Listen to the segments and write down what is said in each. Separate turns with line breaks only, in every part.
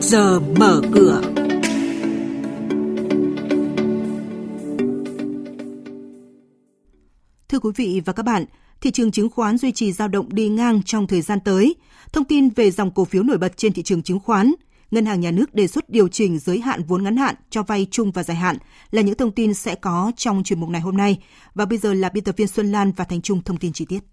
trước giờ mở cửa. Thưa quý vị và các bạn, thị trường chứng khoán duy trì dao động đi ngang trong thời gian tới. Thông tin về dòng cổ phiếu nổi bật trên thị trường chứng khoán, Ngân hàng Nhà nước đề xuất điều chỉnh giới hạn vốn ngắn hạn cho vay chung và dài hạn là những thông tin sẽ có trong chuyên mục này hôm nay. Và bây giờ là biên tập viên Xuân Lan và Thành Trung thông tin chi tiết.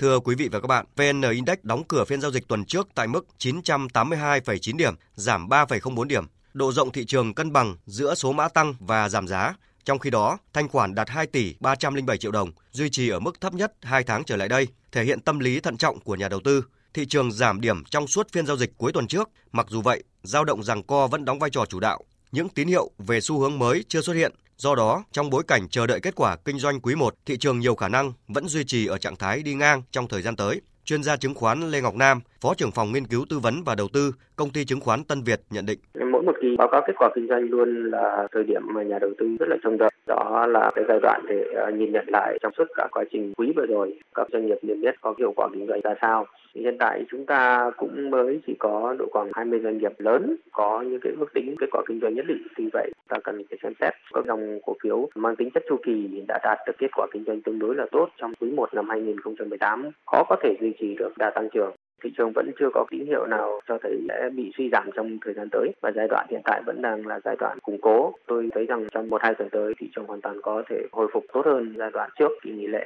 Thưa quý vị và các bạn, VN Index đóng cửa phiên giao dịch tuần trước tại mức 982,9 điểm, giảm 3,04 điểm. Độ rộng thị trường cân bằng giữa số mã tăng và giảm giá. Trong khi đó, thanh khoản đạt 2 tỷ 307 triệu đồng, duy trì ở mức thấp nhất 2 tháng trở lại đây, thể hiện tâm lý thận trọng của nhà đầu tư. Thị trường giảm điểm trong suốt phiên giao dịch cuối tuần trước, mặc dù vậy, dao động rằng co vẫn đóng vai trò chủ đạo. Những tín hiệu về xu hướng mới chưa xuất hiện, Do đó, trong bối cảnh chờ đợi kết quả kinh doanh quý 1, thị trường nhiều khả năng vẫn duy trì ở trạng thái đi ngang trong thời gian tới. Chuyên gia chứng khoán Lê Ngọc Nam, Phó trưởng phòng nghiên cứu tư vấn và đầu tư, công ty chứng khoán Tân Việt nhận định.
Mỗi một kỳ báo cáo kết quả kinh doanh luôn là thời điểm mà nhà đầu tư rất là trông đợi. Đó là cái giai đoạn để ờ, nhìn nhận lại trong suốt cả quá trình quý vừa rồi các doanh nghiệp niêm yết có hiệu quả kinh doanh ra sao hiện tại chúng ta cũng mới chỉ có độ khoảng 20 doanh nghiệp lớn có những cái ước tính kết quả kinh doanh nhất định. Vì vậy, ta cần phải xem xét các dòng cổ phiếu mang tính chất chu kỳ đã đạt được kết quả kinh doanh tương đối là tốt trong quý 1 năm 2018, khó có thể duy trì được đà tăng trưởng thị trường vẫn chưa có tín hiệu nào cho thấy sẽ bị suy giảm trong thời gian tới và giai đoạn hiện tại vẫn đang là giai đoạn củng cố. Tôi thấy rằng trong một hai tuần tới thị trường hoàn toàn có thể hồi phục tốt hơn giai đoạn trước kỳ nghỉ lễ.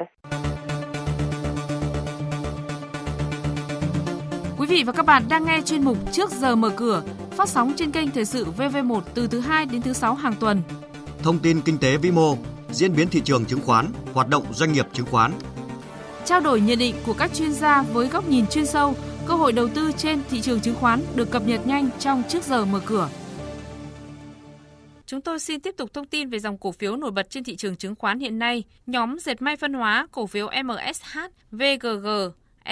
Quý vị và các bạn đang nghe chuyên mục Trước giờ mở cửa, phát sóng trên kênh Thời sự VV1 từ thứ 2 đến thứ 6 hàng tuần.
Thông tin kinh tế vĩ mô, diễn biến thị trường chứng khoán, hoạt động doanh nghiệp chứng khoán.
Trao đổi nhận định của các chuyên gia với góc nhìn chuyên sâu, cơ hội đầu tư trên thị trường chứng khoán được cập nhật nhanh trong Trước giờ mở cửa. Chúng tôi xin tiếp tục thông tin về dòng cổ phiếu nổi bật trên thị trường chứng khoán hiện nay. Nhóm dệt may phân hóa cổ phiếu MSH, VGG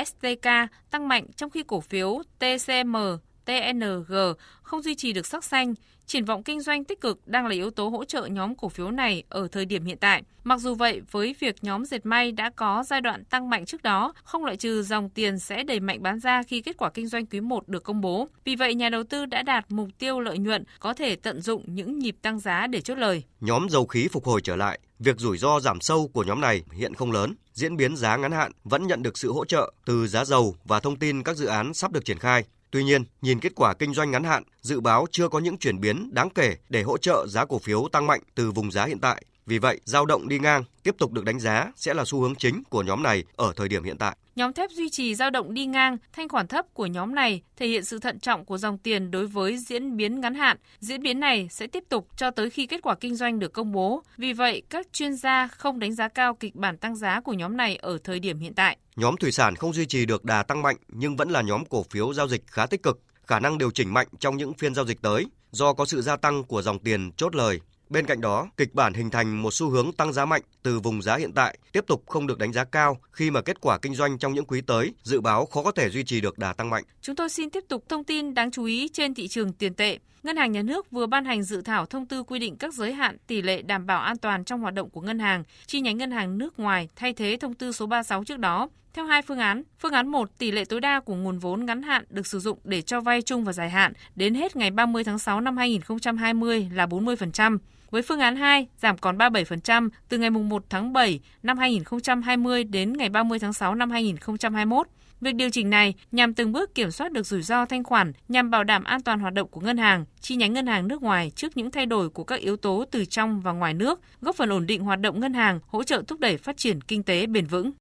STK tăng mạnh trong khi cổ phiếu TCM, TNG không duy trì được sắc xanh. Triển vọng kinh doanh tích cực đang là yếu tố hỗ trợ nhóm cổ phiếu này ở thời điểm hiện tại. Mặc dù vậy, với việc nhóm dệt may đã có giai đoạn tăng mạnh trước đó, không loại trừ dòng tiền sẽ đẩy mạnh bán ra khi kết quả kinh doanh quý 1 được công bố. Vì vậy, nhà đầu tư đã đạt mục tiêu lợi nhuận, có thể tận dụng những nhịp tăng giá để chốt lời.
Nhóm dầu khí phục hồi trở lại, việc rủi ro giảm sâu của nhóm này hiện không lớn. Diễn biến giá ngắn hạn vẫn nhận được sự hỗ trợ từ giá dầu và thông tin các dự án sắp được triển khai. Tuy nhiên, nhìn kết quả kinh doanh ngắn hạn, dự báo chưa có những chuyển biến đáng kể để hỗ trợ giá cổ phiếu tăng mạnh từ vùng giá hiện tại. Vì vậy, dao động đi ngang tiếp tục được đánh giá sẽ là xu hướng chính của nhóm này ở thời điểm hiện tại.
Nhóm thép duy trì dao động đi ngang, thanh khoản thấp của nhóm này thể hiện sự thận trọng của dòng tiền đối với diễn biến ngắn hạn. Diễn biến này sẽ tiếp tục cho tới khi kết quả kinh doanh được công bố. Vì vậy, các chuyên gia không đánh giá cao kịch bản tăng giá của nhóm này ở thời điểm hiện tại.
Nhóm thủy sản không duy trì được đà tăng mạnh nhưng vẫn là nhóm cổ phiếu giao dịch khá tích cực, khả năng điều chỉnh mạnh trong những phiên giao dịch tới do có sự gia tăng của dòng tiền chốt lời Bên cạnh đó, kịch bản hình thành một xu hướng tăng giá mạnh từ vùng giá hiện tại tiếp tục không được đánh giá cao khi mà kết quả kinh doanh trong những quý tới dự báo khó có thể duy trì được đà tăng mạnh.
Chúng tôi xin tiếp tục thông tin đáng chú ý trên thị trường tiền tệ. Ngân hàng Nhà nước vừa ban hành dự thảo thông tư quy định các giới hạn tỷ lệ đảm bảo an toàn trong hoạt động của ngân hàng, chi nhánh ngân hàng nước ngoài thay thế thông tư số 36 trước đó. Theo hai phương án, phương án 1 tỷ lệ tối đa của nguồn vốn ngắn hạn được sử dụng để cho vay chung và dài hạn đến hết ngày 30 tháng 6 năm 2020 là 40%. Với phương án 2, giảm còn 37% từ ngày 1 tháng 7 năm 2020 đến ngày 30 tháng 6 năm 2021. Việc điều chỉnh này nhằm từng bước kiểm soát được rủi ro thanh khoản, nhằm bảo đảm an toàn hoạt động của ngân hàng, chi nhánh ngân hàng nước ngoài trước những thay đổi của các yếu tố từ trong và ngoài nước, góp phần ổn định hoạt động ngân hàng, hỗ trợ thúc đẩy phát triển kinh tế bền vững.